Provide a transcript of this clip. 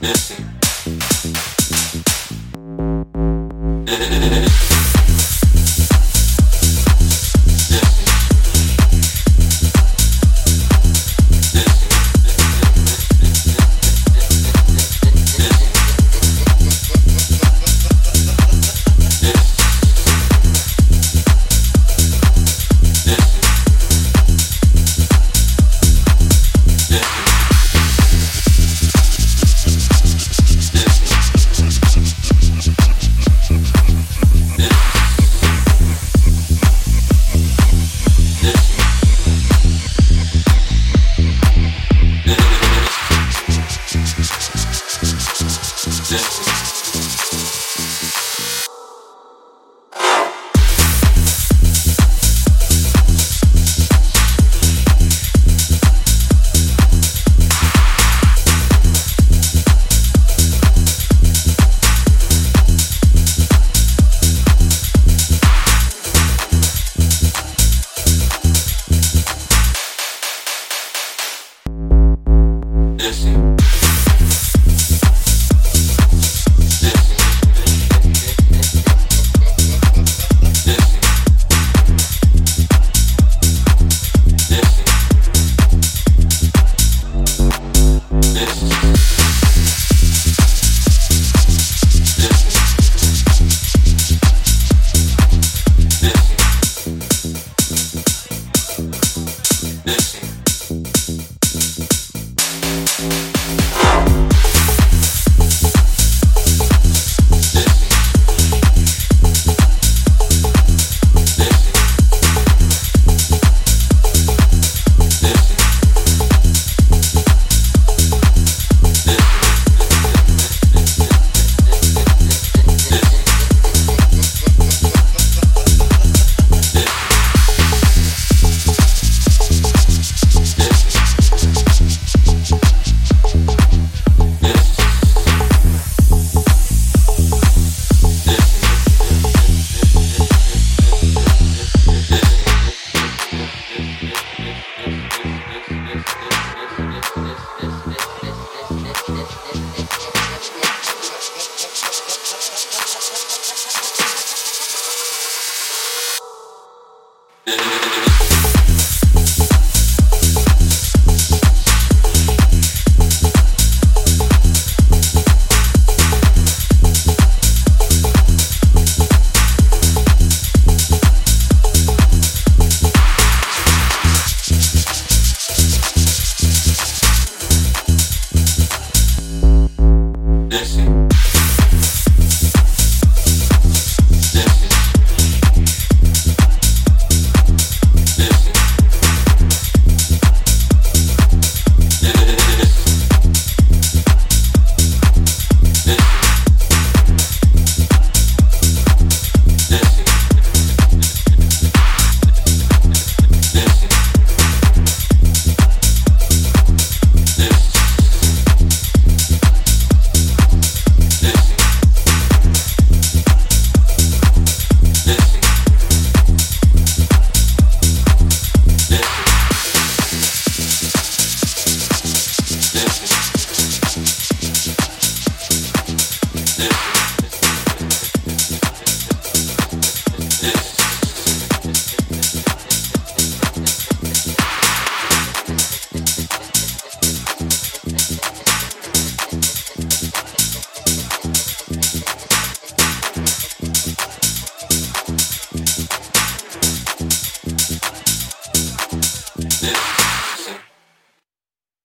missing.